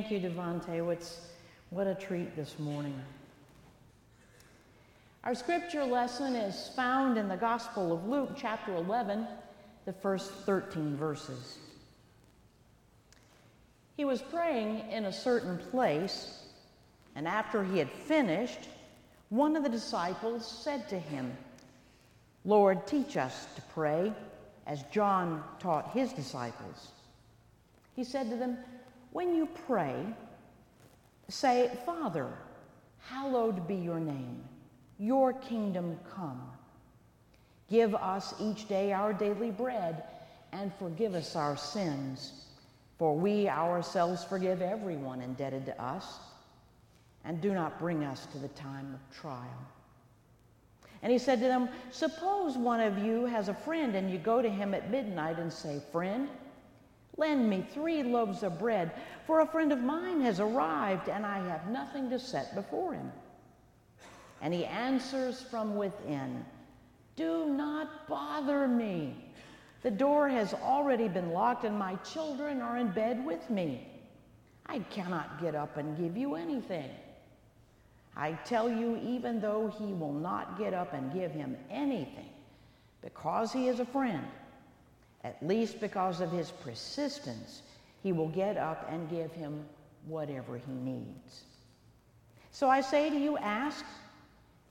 Thank you, Devante. What's, what a treat this morning. Our scripture lesson is found in the Gospel of Luke, chapter 11, the first 13 verses. He was praying in a certain place, and after he had finished, one of the disciples said to him, Lord, teach us to pray, as John taught his disciples. He said to them, When you pray, say, Father, hallowed be your name, your kingdom come. Give us each day our daily bread, and forgive us our sins, for we ourselves forgive everyone indebted to us, and do not bring us to the time of trial. And he said to them, Suppose one of you has a friend, and you go to him at midnight and say, Friend, lend me three loaves of bread, for a friend of mine has arrived, and I have nothing to set before him. And he answers from within, Do not bother me. The door has already been locked, and my children are in bed with me. I cannot get up and give you anything. I tell you, even though he will not get up and give him anything, because he is a friend, at least because of his persistence, he will get up and give him whatever he needs. So I say to you, ask,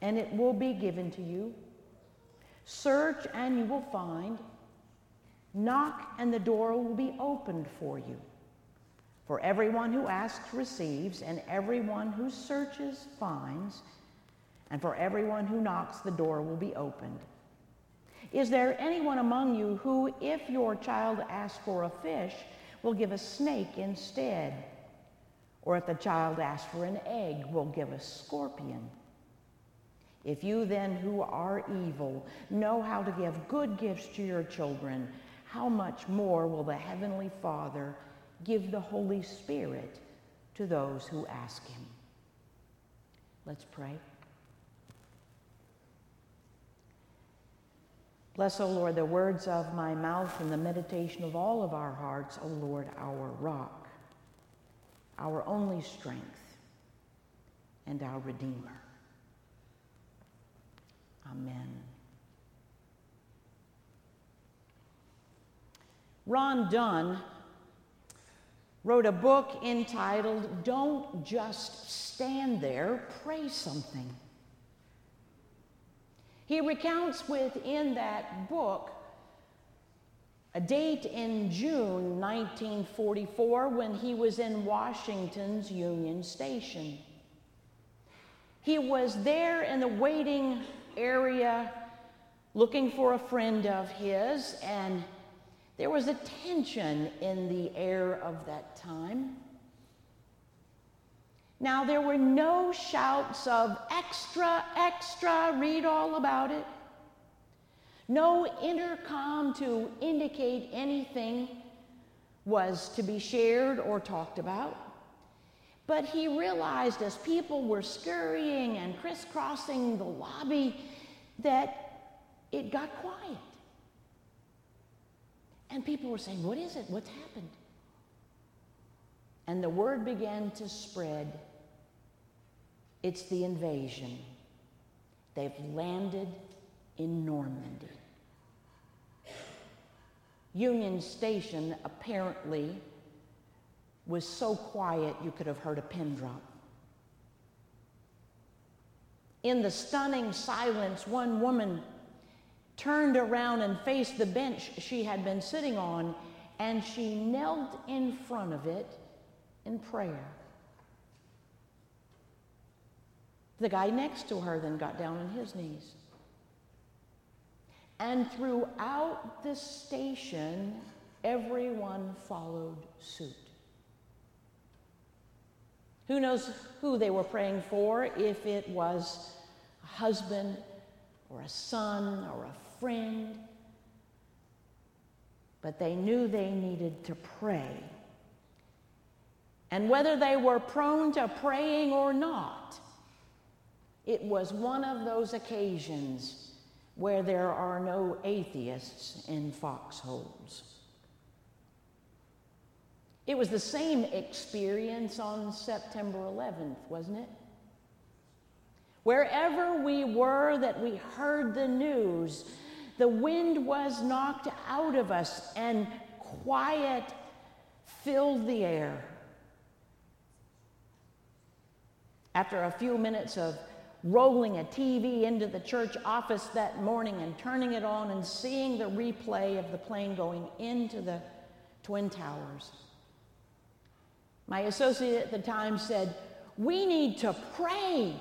and it will be given to you. Search, and you will find. Knock, and the door will be opened for you. For everyone who asks receives, and everyone who searches finds, and for everyone who knocks, the door will be opened. Is there anyone among you who, if your child asks for a fish, will give a snake instead? Or if the child asks for an egg, will give a scorpion? If you then, who are evil, know how to give good gifts to your children, how much more will the Heavenly Father? give the Holy Spirit to those who ask Him. Let's pray. Bless, O Lord, the words of my mouth and the meditation of all of our hearts, O Lord, our rock, our only strength, and our Redeemer. Amen. Ron Dunn wrote a book entitled Don't Just Stand There, Pray Something. He recounts within that book a date in June 1944 when he was in Washington's Union Station. He was there in the waiting area looking for a friend of his, and there was a tension in the air of that time. Now, there were no shouts of extra, extra, read all about it. No intercom to indicate anything was to be shared or talked about. But he realized as people were scurrying and crisscrossing the lobby that it got quiet. And people were saying, What is it? What's happened? And the word began to spread it's the invasion. They've landed in Normandy. Union Station apparently was so quiet you could have heard a pin drop. In the stunning silence, one woman turned around and faced the bench she had been sitting on, and she knelt in front of it in prayer. The guy next to her then got down on his knees. And throughout the station, everyone followed suit. Who knows who they were praying for, if it was a husband or a son or a friend, but they knew they needed to pray. And whether they were prone to praying or not, it was one of those occasions where there are no atheists in foxholes. It was the same experience on September 11th, wasn't it? Wherever we were that we heard the news, the wind was knocked out of us and quiet filled the air. After a few minutes of rolling a TV into the church office that morning and turning it on and seeing the replay of the plane going into the Twin Towers. My associate at the time said, We need to pray.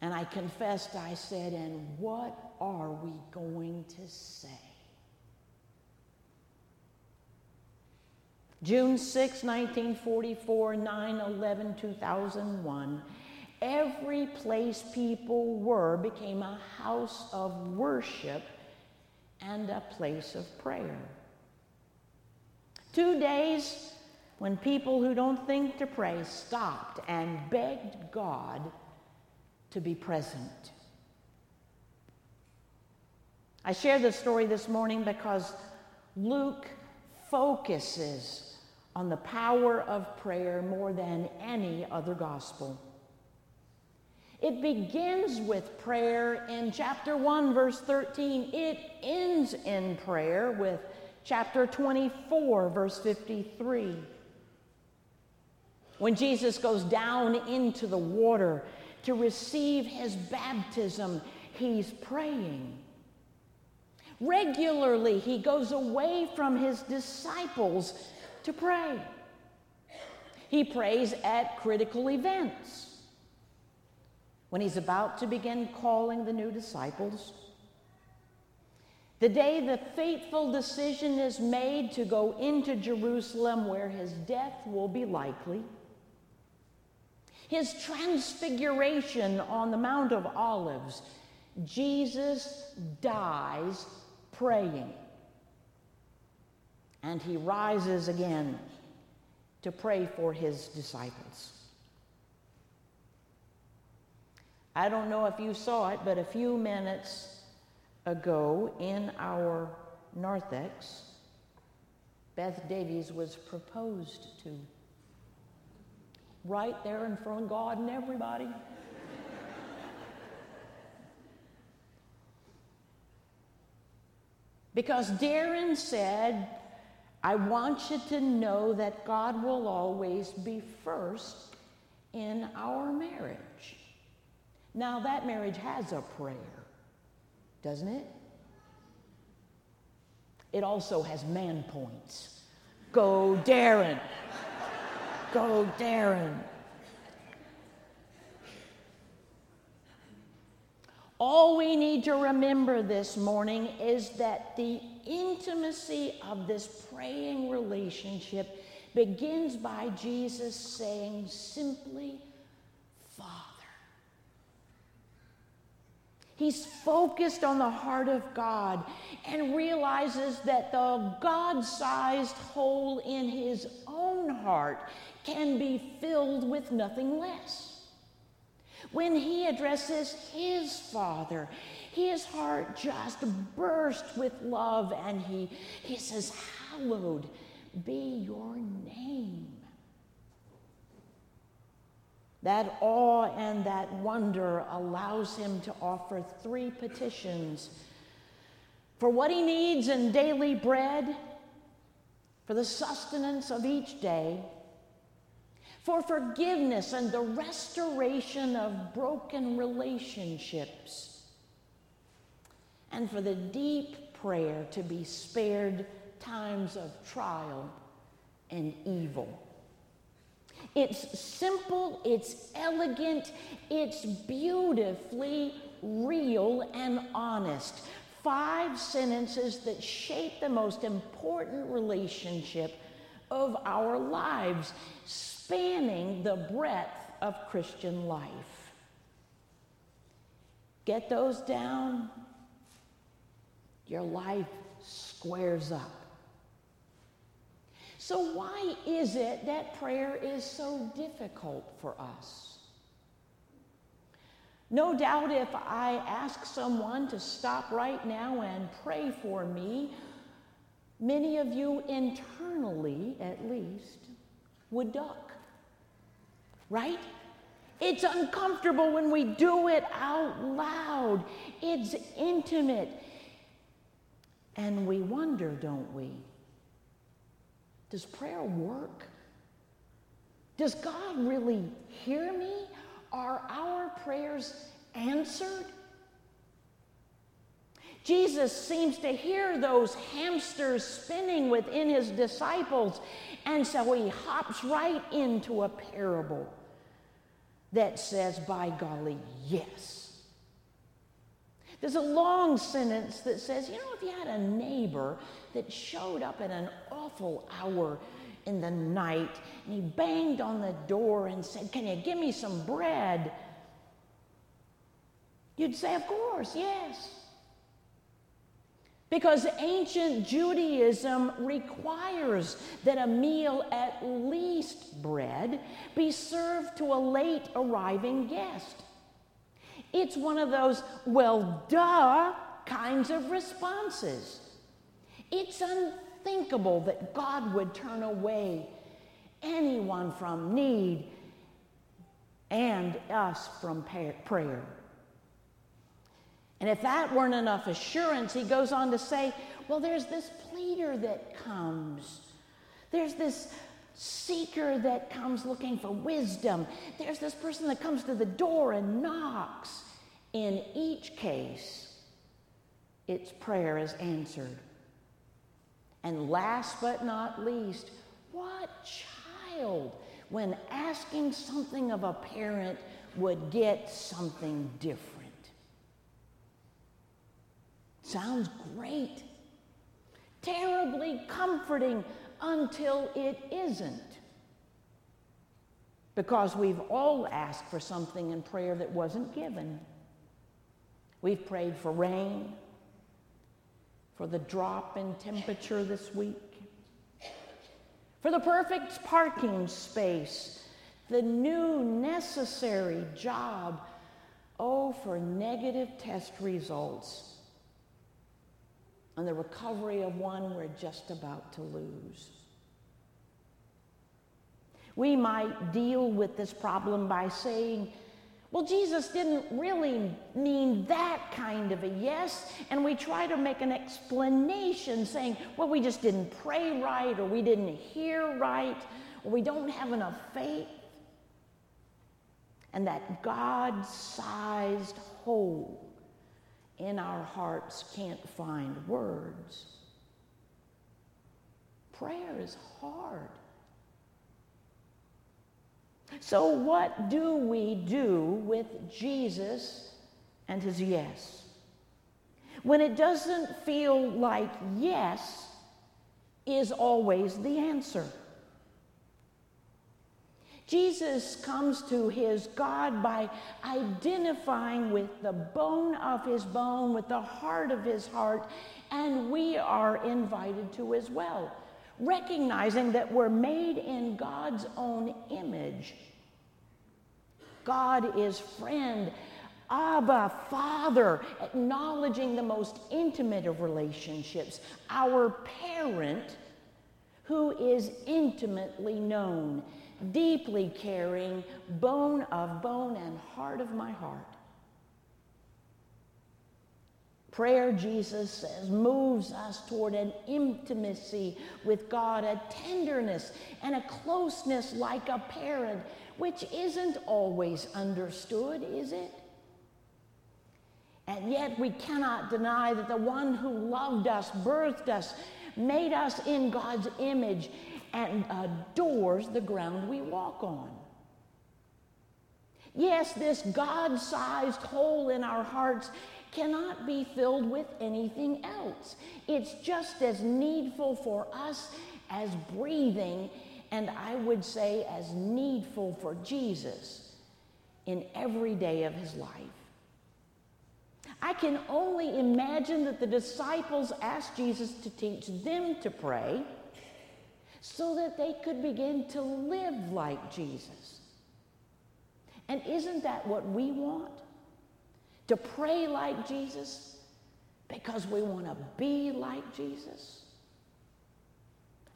And I confessed, I said, And what are we going to say? June 6, 1944, 9 11, 2001, every place people were became a house of worship and a place of prayer. Two days when people who don't think to pray stopped and begged God to be present. I share this story this morning because Luke focuses on the power of prayer more than any other gospel. It begins with prayer in chapter 1, verse 13. It ends in prayer with chapter 24, verse 53. When Jesus goes down into the water to receive his baptism, he's praying. Regularly, he goes away from his disciples to pray. He prays at critical events. When he's about to begin calling the new disciples, the day the fateful decision is made to go into Jerusalem where his death will be likely, his transfiguration on the Mount of Olives, Jesus dies praying. And he rises again to pray for his disciples. I don't know if you saw it, but a few minutes ago in our narthex, Beth Davies was proposed to. Right there in front of God and everybody. because Darren said, I want you to know that God will always be first in our marriage. Now, that marriage has a prayer, doesn't it? It also has man points. Go, Darren. Go, Darren. All we need to remember this morning is that the intimacy of this praying relationship begins by Jesus saying simply, Father. He's focused on the heart of God and realizes that the God sized hole in his own heart can be filled with nothing less. When he addresses his father, his heart just burst with love and he, he says, Hallowed be your name. That awe and that wonder allows him to offer three petitions for what he needs in daily bread, for the sustenance of each day, for forgiveness and the restoration of broken relationships, and for the deep prayer to be spared times of trial and evil. It's simple, it's elegant, it's beautifully real and honest. Five sentences that shape the most important relationship of our lives spanning the breadth of Christian life. Get those down, your life squares up. So, why is it that prayer is so difficult for us? No doubt, if I ask someone to stop right now and pray for me, many of you internally, at least, would duck. Right? It's uncomfortable when we do it out loud. It's intimate. And we wonder, don't we? Does prayer work? Does God really hear me? Are our prayers answered? Jesus seems to hear those hamsters spinning within his disciples, and so he hops right into a parable that says, by golly, yes. There's a long sentence that says, you know, if you had a neighbor that showed up at an awful hour in the night and he banged on the door and said, Can you give me some bread? You'd say, Of course, yes. Because ancient Judaism requires that a meal, at least bread, be served to a late arriving guest. It's one of those, well, duh kinds of responses. It's unthinkable that God would turn away anyone from need and us from prayer. And if that weren't enough assurance, he goes on to say, well, there's this pleader that comes. There's this seeker that comes looking for wisdom. There's this person that comes to the door and knocks. In each case, its prayer is answered. And last but not least, what child, when asking something of a parent, would get something different? Sounds great. Terribly comforting until it isn't. Because we've all asked for something in prayer that wasn't given. We've prayed for rain, for the drop in temperature this week, for the perfect parking space, the new necessary job. Oh, for negative test results and the recovery of one we're just about to lose. We might deal with this problem by saying, well, Jesus didn't really mean that kind of a yes. And we try to make an explanation saying, well, we just didn't pray right, or we didn't hear right, or we don't have enough faith. And that God sized hole in our hearts can't find words. Prayer is hard. So, what do we do with Jesus and his yes? When it doesn't feel like yes is always the answer. Jesus comes to his God by identifying with the bone of his bone, with the heart of his heart, and we are invited to as well, recognizing that we're made in God's own image. God is friend, Abba, Father, acknowledging the most intimate of relationships, our parent who is intimately known deeply caring, bone of bone and heart of my heart. Prayer, Jesus says, moves us toward an intimacy with God, a tenderness and a closeness like a parent, which isn't always understood, is it? And yet we cannot deny that the one who loved us, birthed us, made us in God's image, and adores the ground we walk on. Yes, this God sized hole in our hearts cannot be filled with anything else. It's just as needful for us as breathing, and I would say as needful for Jesus in every day of his life. I can only imagine that the disciples asked Jesus to teach them to pray so that they could begin to live like Jesus. And isn't that what we want? To pray like Jesus because we want to be like Jesus?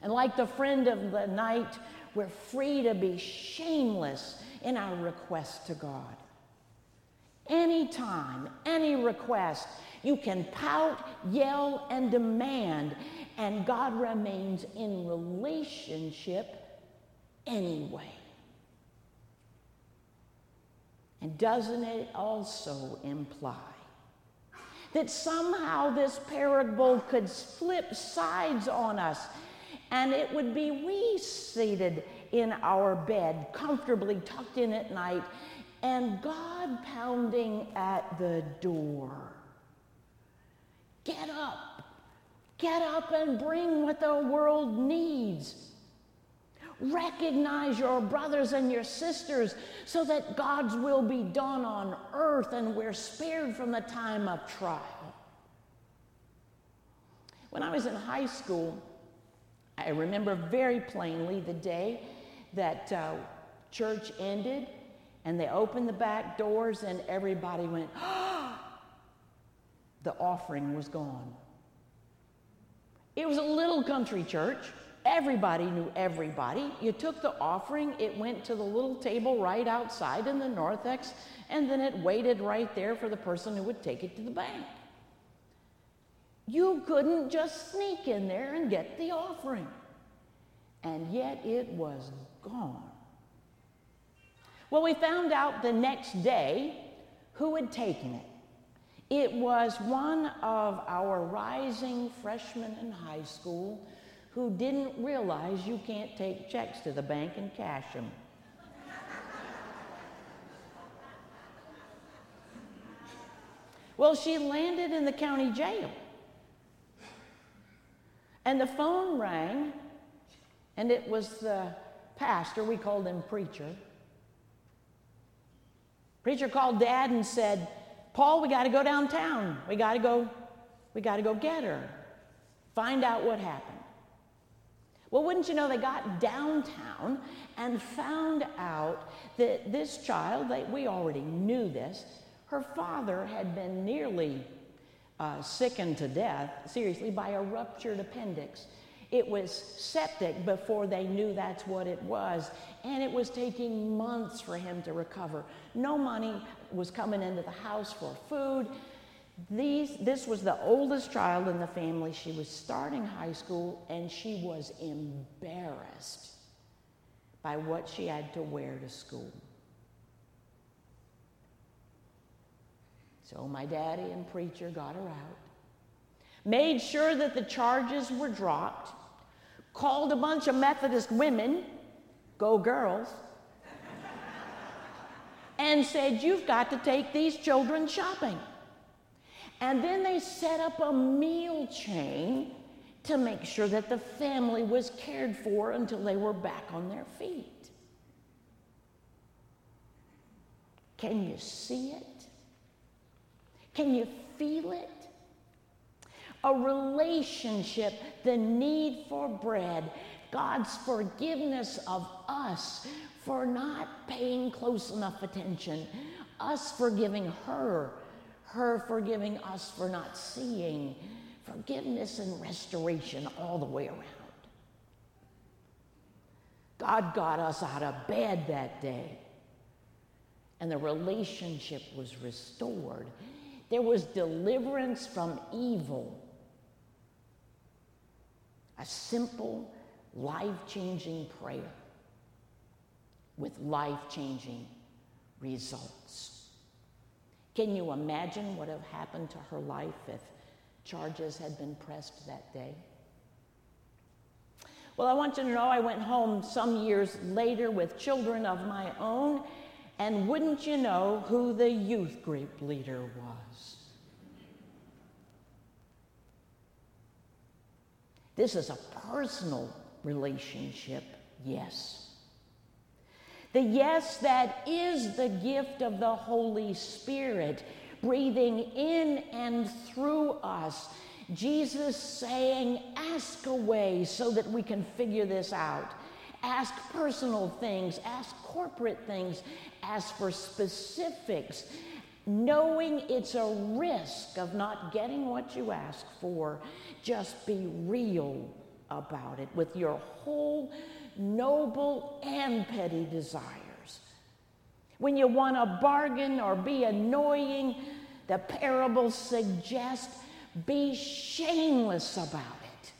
And like the friend of the night, we're free to be shameless in our request to God. Anytime, any request, you can pout, yell, and demand, and God remains in relationship anyway. And doesn't it also imply that somehow this parable could flip sides on us and it would be we seated in our bed, comfortably tucked in at night, and God pounding at the door? Get up. Get up and bring what the world needs. Recognize your brothers and your sisters so that God's will be done on earth and we're spared from the time of trial. When I was in high school, I remember very plainly the day that uh, church ended and they opened the back doors and everybody went, ah! the offering was gone. It was a little country church. Everybody knew everybody. You took the offering, it went to the little table right outside in the narthex, and then it waited right there for the person who would take it to the bank. You couldn't just sneak in there and get the offering. And yet it was gone. Well, we found out the next day who had taken it. It was one of our rising freshmen in high school who didn't realize you can't take checks to the bank and cash them. well, she landed in the county jail. And the phone rang, and it was the pastor, we called him preacher. Preacher called dad and said, Paul, we got to go downtown. We got to go, we got to go get her. Find out what happened. Well, wouldn't you know, they got downtown and found out that this child, they, we already knew this, her father had been nearly uh, sickened to death, seriously, by a ruptured appendix. It was septic before they knew that's what it was, and it was taking months for him to recover. No money was coming into the house for food. These, this was the oldest child in the family. She was starting high school and she was embarrassed by what she had to wear to school. So my daddy and preacher got her out, made sure that the charges were dropped, called a bunch of Methodist women, go girls, and said, You've got to take these children shopping. And then they set up a meal chain to make sure that the family was cared for until they were back on their feet. Can you see it? Can you feel it? A relationship, the need for bread, God's forgiveness of us for not paying close enough attention, us forgiving her her forgiving us for not seeing, forgiveness and restoration all the way around. God got us out of bed that day, and the relationship was restored. There was deliverance from evil. A simple, life changing prayer with life changing results. Can you imagine what would have happened to her life if charges had been pressed that day? Well, I want you to know I went home some years later with children of my own, and wouldn't you know who the youth group leader was? This is a personal relationship, yes. The yes that is the gift of the Holy Spirit breathing in and through us. Jesus saying, Ask away so that we can figure this out. Ask personal things, ask corporate things, ask for specifics, knowing it's a risk of not getting what you ask for. Just be real about it with your whole noble and petty desires. When you want to bargain or be annoying, the parables suggest be shameless about it.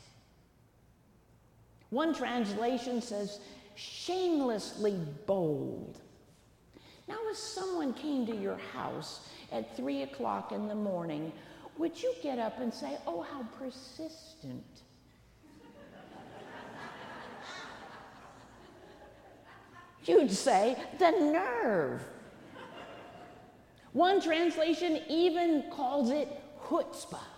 One translation says, shamelessly bold. Now, if someone came to your house at three o'clock in the morning, would you get up and say, Oh, how persistent? You'd say, The nerve. One translation even calls it chutzpah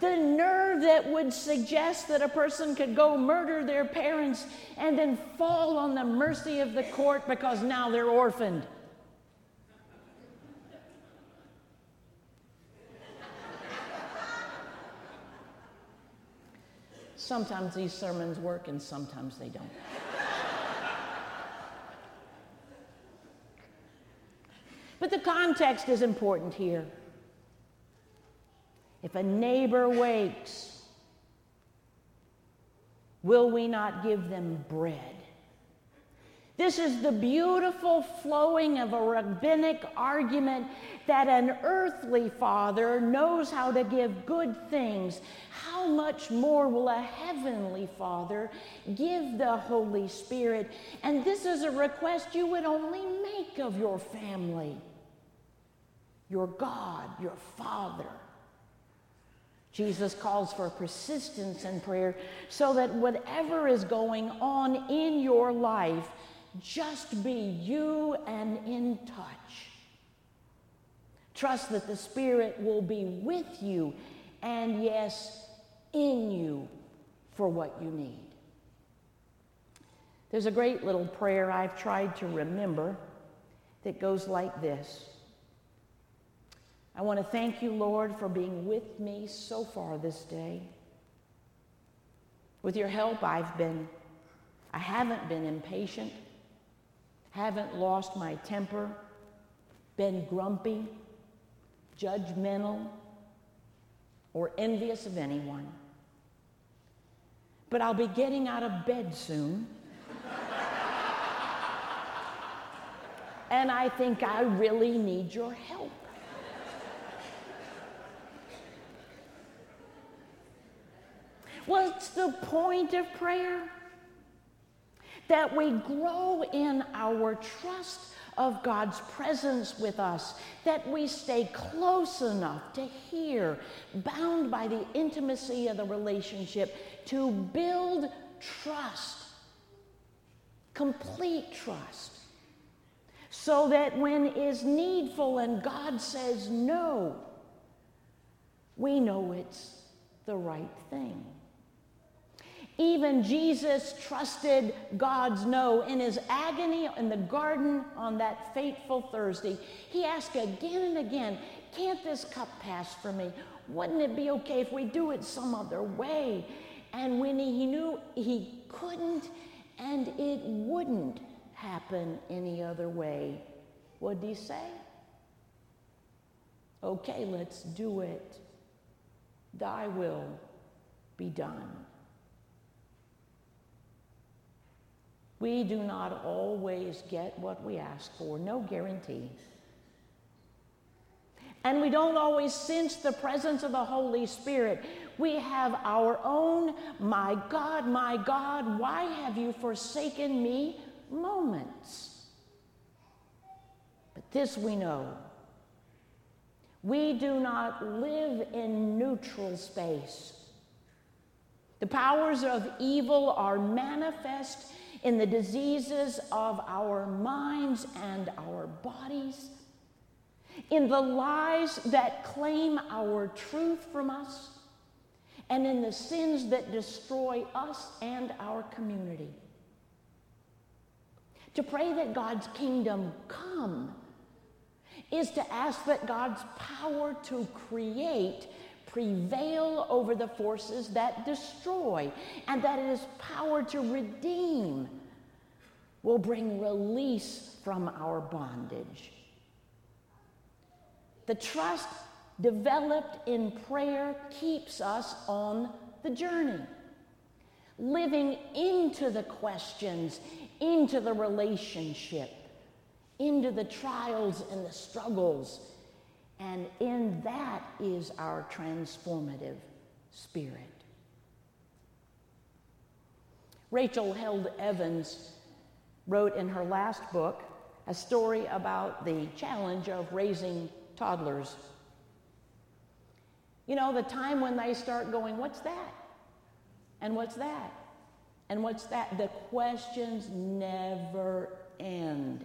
the nerve that would suggest that a person could go murder their parents and then fall on the mercy of the court because now they're orphaned. Sometimes these sermons work and sometimes they don't. but the context is important here. If a neighbor wakes, will we not give them bread? This is the beautiful flowing of a rabbinic argument that an earthly father knows how to give good things. How much more will a heavenly father give the Holy Spirit? And this is a request you would only make of your family, your God, your Father. Jesus calls for persistence in prayer so that whatever is going on in your life, just be you and in touch. Trust that the Spirit will be with you and, yes, in you for what you need. There's a great little prayer I've tried to remember that goes like this I want to thank you, Lord, for being with me so far this day. With your help, I've been, I haven't been impatient, haven't lost my temper, been grumpy, judgmental, or envious of anyone. But I'll be getting out of bed soon. and I think I really need your help. What's the point of prayer? That we grow in our trust of God's presence with us, that we stay close enough to hear, bound by the intimacy of the relationship, to build trust, complete trust, so that when is needful and God says no, we know it's the right thing. Even Jesus trusted God's no. In his agony in the garden on that fateful Thursday, he asked again and again, Can't this cup pass for me? Wouldn't it be okay if we do it some other way? And when he knew he couldn't and it wouldn't happen any other way, what did he say? Okay, let's do it. Thy will be done. We do not always get what we ask for, no guarantee. And we don't always sense the presence of the Holy Spirit. We have our own, my God, my God, why have you forsaken me moments. But this we know we do not live in neutral space. The powers of evil are manifest in the diseases of our minds and our bodies, in the lies that claim our truth from us, and in the sins that destroy us and our community. To pray that God's kingdom come is to ask that God's power to create prevail over the forces that destroy, and that his power to redeem will bring release from our bondage. The trust developed in prayer keeps us on the journey, living into the questions, into the relationship, into the trials and the struggles. And in that is our transformative spirit. Rachel Held Evans wrote in her last book a story about the challenge of raising toddlers. You know, the time when they start going, What's that? And what's that? And what's that? The questions never end.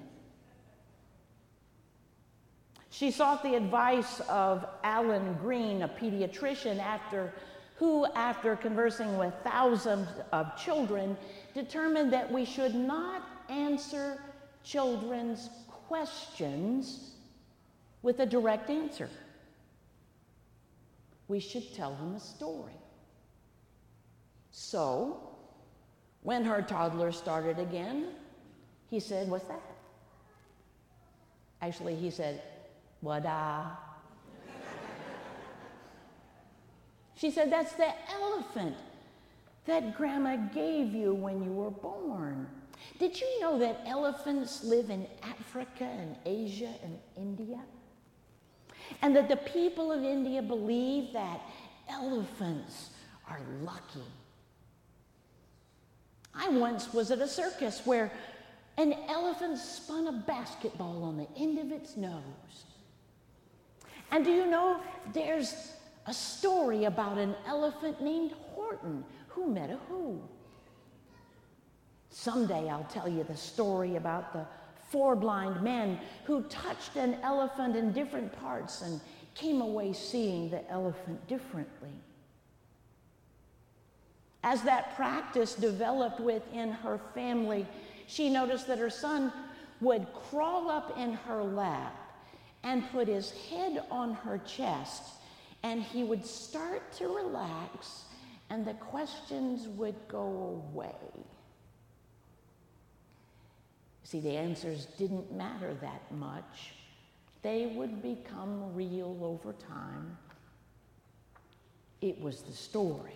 She sought the advice of Alan Greene, a pediatrician, after who, after conversing with thousands of children, determined that we should not answer children's questions with a direct answer. We should tell them a story. So, when her toddler started again, he said, What's that? Actually, he said, Uh? she said, That's the elephant that grandma gave you when you were born. Did you know that elephants live in Africa and Asia and India? And that the people of India believe that elephants are lucky. I once was at a circus where an elephant spun a basketball on the end of its nose. And do you know there's a story about an elephant named Horton who met a who? Someday I'll tell you the story about the four blind men who touched an elephant in different parts and came away seeing the elephant differently. As that practice developed within her family, she noticed that her son would crawl up in her lap and put his head on her chest, and he would start to relax, and the questions would go away. See, the answers didn't matter that much. They would become real over time. It was the story.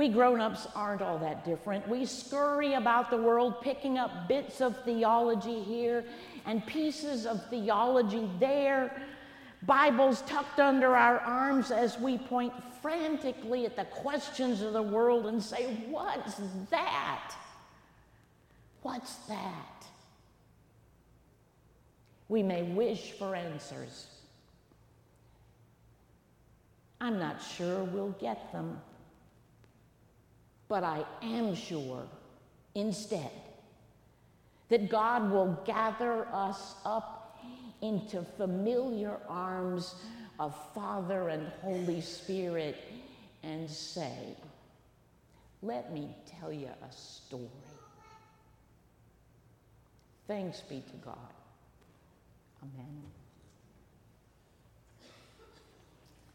We grown ups aren't all that different. We scurry about the world picking up bits of theology here and pieces of theology there, Bibles tucked under our arms as we point frantically at the questions of the world and say, What's that? What's that? We may wish for answers. I'm not sure we'll get them, but I am sure instead that God will gather us up into familiar arms of Father and Holy Spirit and say, Let me tell you a story. Thanks be to God. Amen.